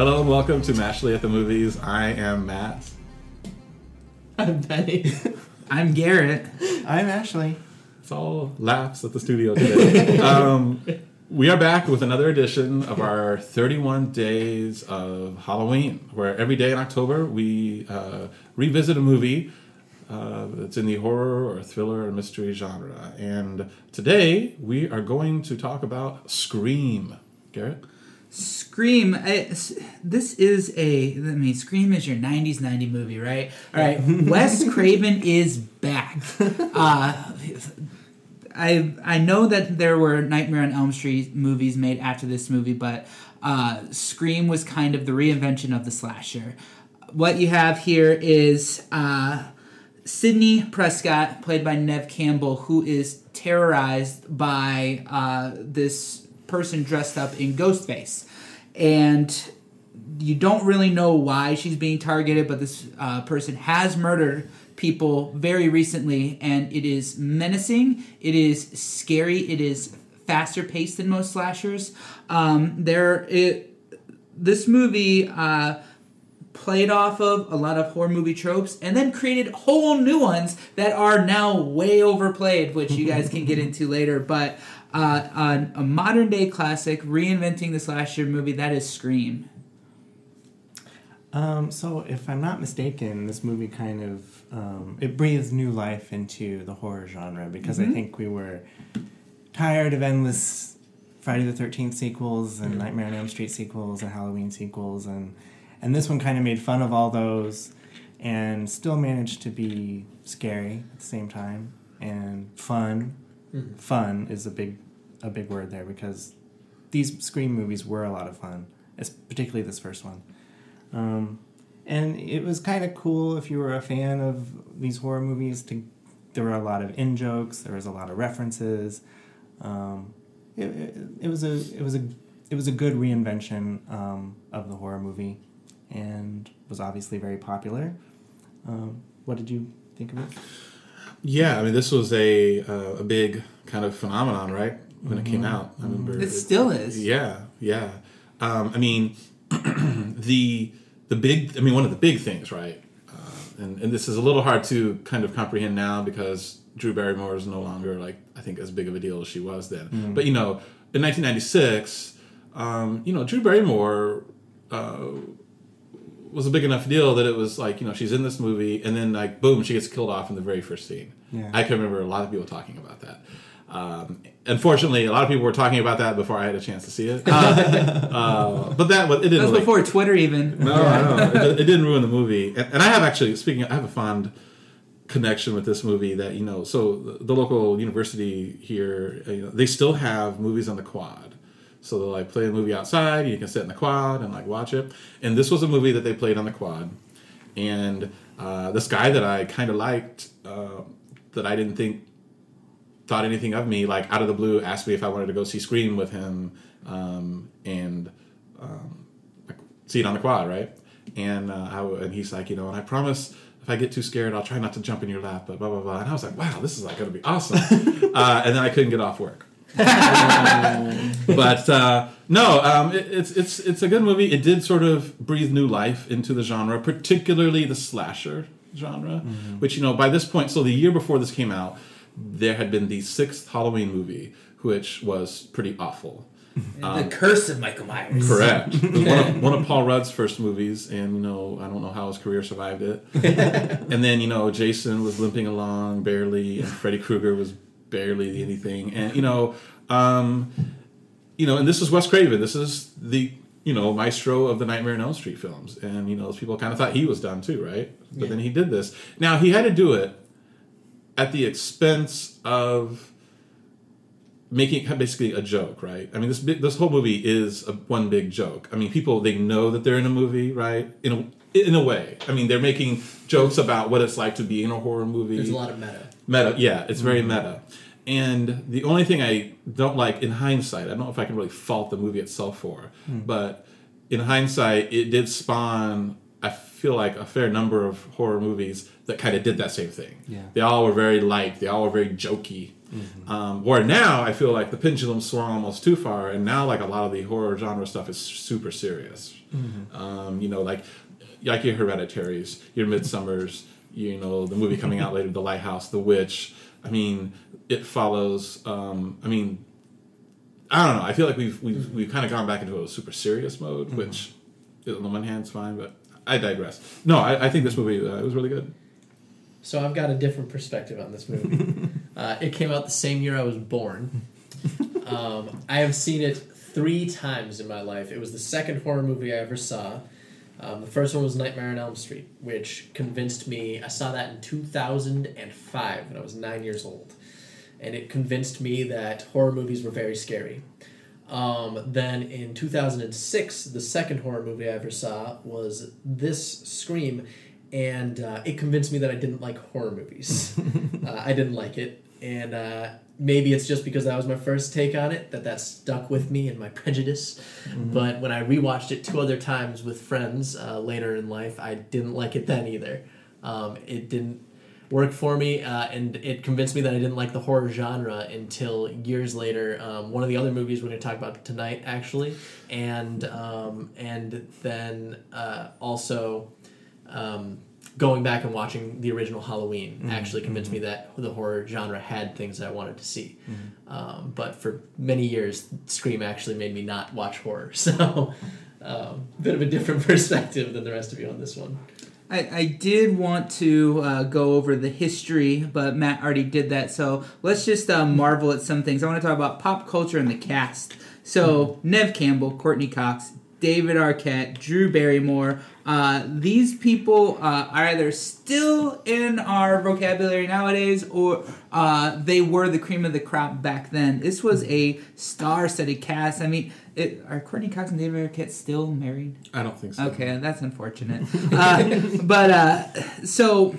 Hello and welcome to Mashley at the Movies. I am Matt. I'm Benny. I'm Garrett. I'm Ashley. It's all laughs at the studio today. um, we are back with another edition of our 31 Days of Halloween, where every day in October we uh, revisit a movie uh, that's in the horror or thriller or mystery genre. And today we are going to talk about Scream. Garrett? Scream. I, this is a. I mean, Scream is your '90s '90 movie, right? All right. Wes Craven is back. Uh, I I know that there were Nightmare on Elm Street movies made after this movie, but uh, Scream was kind of the reinvention of the slasher. What you have here is uh, Sidney Prescott, played by Neve Campbell, who is terrorized by uh, this person dressed up in Ghostface, and you don't really know why she's being targeted, but this uh, person has murdered people very recently, and it is menacing. It is scary. It is faster paced than most slashers. Um, there, it this movie. Uh, played off of a lot of horror movie tropes and then created whole new ones that are now way overplayed which you guys can get into later but uh, a, a modern day classic reinventing the slasher movie that is Scream. Um, so, if I'm not mistaken, this movie kind of um, it breathes new life into the horror genre because Mm-hmm. I think we were tired of endless Friday the Thirteenth sequels and Nightmare on Elm Street sequels and Halloween sequels, and and this one kind of made fun of all those, and still managed to be scary at the same time and fun. Fun is a big a big word there because these Scream movies were a lot of fun, particularly this first one. Um, and it was kind of cool if you were a fan of these horror movies. To there were a lot of in jokes, there was a lot of references. Um, it, it, it was a it was a it was a good reinvention um, of the horror movie, and was obviously very popular. Um, what did you think of it? Yeah, I mean, this was a uh, a big kind of phenomenon, right? When it came out, I remember. It still is. Yeah, yeah. Um, I mean, the the big. I mean, one of the big things, right? Uh, and and this is a little hard to kind of comprehend now because Drew Barrymore is no longer like I think as big of a deal as she was then. But you know, in 1996, um, you know, Drew Barrymore. Uh, was a big enough deal that it was like you know she's in this movie and then like boom she gets killed off in the very first scene. Yeah. I can remember a lot of people talking about that. Um, unfortunately, a lot of people were talking about that before I had a chance to see it. Uh, but that was it didn't. That was really- before Twitter even. no, no, it, it didn't ruin the movie. And, and I have actually speaking. I have a fond connection with this movie. That you know, so the, the local university here, uh, you know, they still have movies on the quad. So they'll like play a movie outside. You can sit in the quad and like watch it. And this was a movie that they played on the quad. And uh, this guy that I kind of liked, uh, that I didn't think thought anything of me, like out of the blue, asked me if I wanted to go see Scream with him, um, and um, see it on the quad, right? And uh, and he's like, you know, and I promise if I get too scared, I'll try not to jump in your lap, but blah blah blah. And I was like, wow, this is like going to be awesome. uh, and then I couldn't get off work. but uh, no, um, it, it's it's it's a good movie. It did sort of breathe new life into the genre, particularly the slasher genre, which you know by this point. So the year before this came out, there had been the sixth Halloween movie, which was pretty awful. the curse of Michael Myers. Correct. One, of, one of Paul Rudd's first movies, and you know I don't know how his career survived it. and then you know Jason was limping along barely, and Freddy Krueger was barely anything, and you know, um, you know, and this is Wes Craven. This is the you know maestro of the Nightmare on Elm Street films, and you know those people kind of thought he was done too, right? But then he did this. Now he had to do it at the expense of making it basically a joke, right? I mean, this this whole movie is a, one big joke. I mean, people they know that they're in a movie, right? In a in a way. I mean, they're making jokes about what it's like to be in a horror movie. There's a lot of meta. Meta, yeah, it's very meta. And the only thing I don't like in hindsight, I don't know if I can really fault the movie itself for, but in hindsight, it did spawn, I feel like, a fair number of horror movies that kind of did that same thing. Yeah. They all were very light, they all were very jokey. Um, where now I feel like the pendulum swung almost too far, and now like a lot of the horror genre stuff is super serious. Um, you know, like like your Hereditaries, your Midsummers, you know, the movie coming out later, The Lighthouse, The Witch. I mean, it follows. Um, I mean, I don't know. I feel like we've we've we've kind of gone back into a super serious mode, which on the one hand is fine, but I digress. No, I, I think this movie uh, was really good. So I've got a different perspective on this movie. uh, it came out the same year I was born. Um, I have seen it three times in my life. It was the second horror movie I ever saw. Um, the first one was Nightmare on Elm Street, which convinced me. I saw that in 2005 when I was nine years old. And it convinced me that horror movies were very scary. Um, then in 2006, the second horror movie I ever saw was this Scream, and uh, it convinced me that I didn't like horror movies. uh, I didn't like it, and uh, maybe it's just because that was my first take on it that that stuck with me and my prejudice. But when I rewatched it two other times with friends uh, later in life, I didn't like it then either. Um, it didn't work for me, uh, and it convinced me that I didn't like the horror genre until years later. Um, one of the other movies we're going to talk about tonight, actually, and um, and then uh, also um, going back and watching the original Halloween actually convinced me that the horror genre had things that I wanted to see. Um, but for many years, Scream actually made me not watch horror. So, um, bit of a different perspective than the rest of you on this one. I, I did want to uh, go over the history, but Matt already did that. So let's just uh, marvel at some things. I want to talk about pop culture and the cast. So Neve Campbell, Courteney Cox, David Arquette, Drew Barrymore. Uh, these people uh, are either still in our vocabulary nowadays or uh, they were the cream of the crop back then. This was a star-studded cast. I mean, it, are Courteney Cox and David Arquette still married? I don't think so. Okay, that's unfortunate. Uh, but uh, so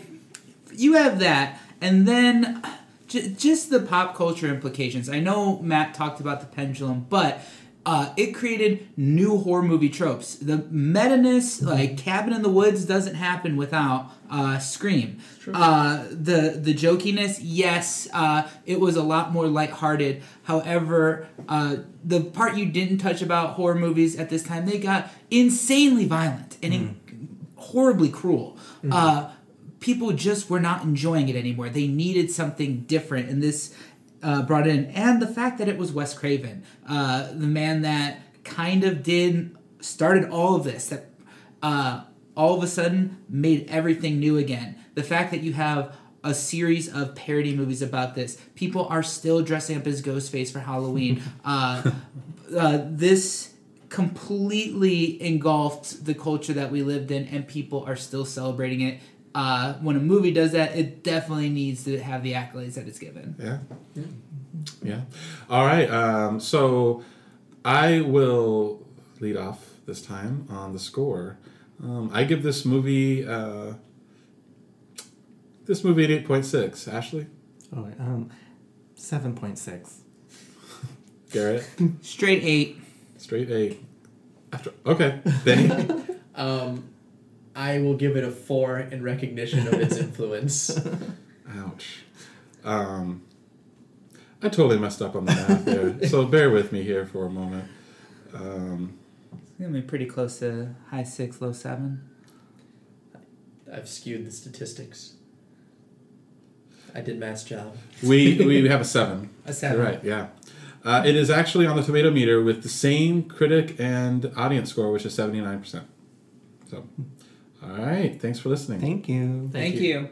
you have that, and then j- just the pop culture implications. I know Matt talked about the pendulum, but uh, it created new horror movie tropes. The meta ness, like Cabin in the Woods, doesn't happen without uh, Scream. Uh, the the jokiness, yes, uh, it was a lot more lighthearted. However, uh, the part you didn't touch about horror movies at this time, they got insanely violent and in- horribly cruel. Uh, people just were not enjoying it anymore. They needed something different, and this uh, brought in, and the fact that it was Wes Craven, uh, the man that kind of did started all of this, that uh, all of a sudden made everything new again. The fact that you have a series of parody movies about this, people are still dressing up as Ghostface for Halloween. uh, uh, this completely engulfed the culture that we lived in, and people are still celebrating it. Uh, when a movie does that, it definitely needs to have the accolades that it's given. Yeah. Yeah. yeah. All right. Um, so I will lead off this time on the score. Um, I give this movie uh, this movie an eight point six. Ashley, Oh, um, seven point six. Garrett, Straight eight. straight eight. After okay, Benny. Um, I will give it a four in recognition of its influence. Ouch. Um, I totally messed up on the math there, so bear with me here for a moment. Um, It's gonna be pretty close to high six, low seven. I've skewed the statistics. I did math job. we we have a seven. A seven. You're right, yeah. Uh, it is actually on the tomato meter with the same critic and audience score, which is 79%. So, all right. Thanks for listening. Thank you. Thank, you. you.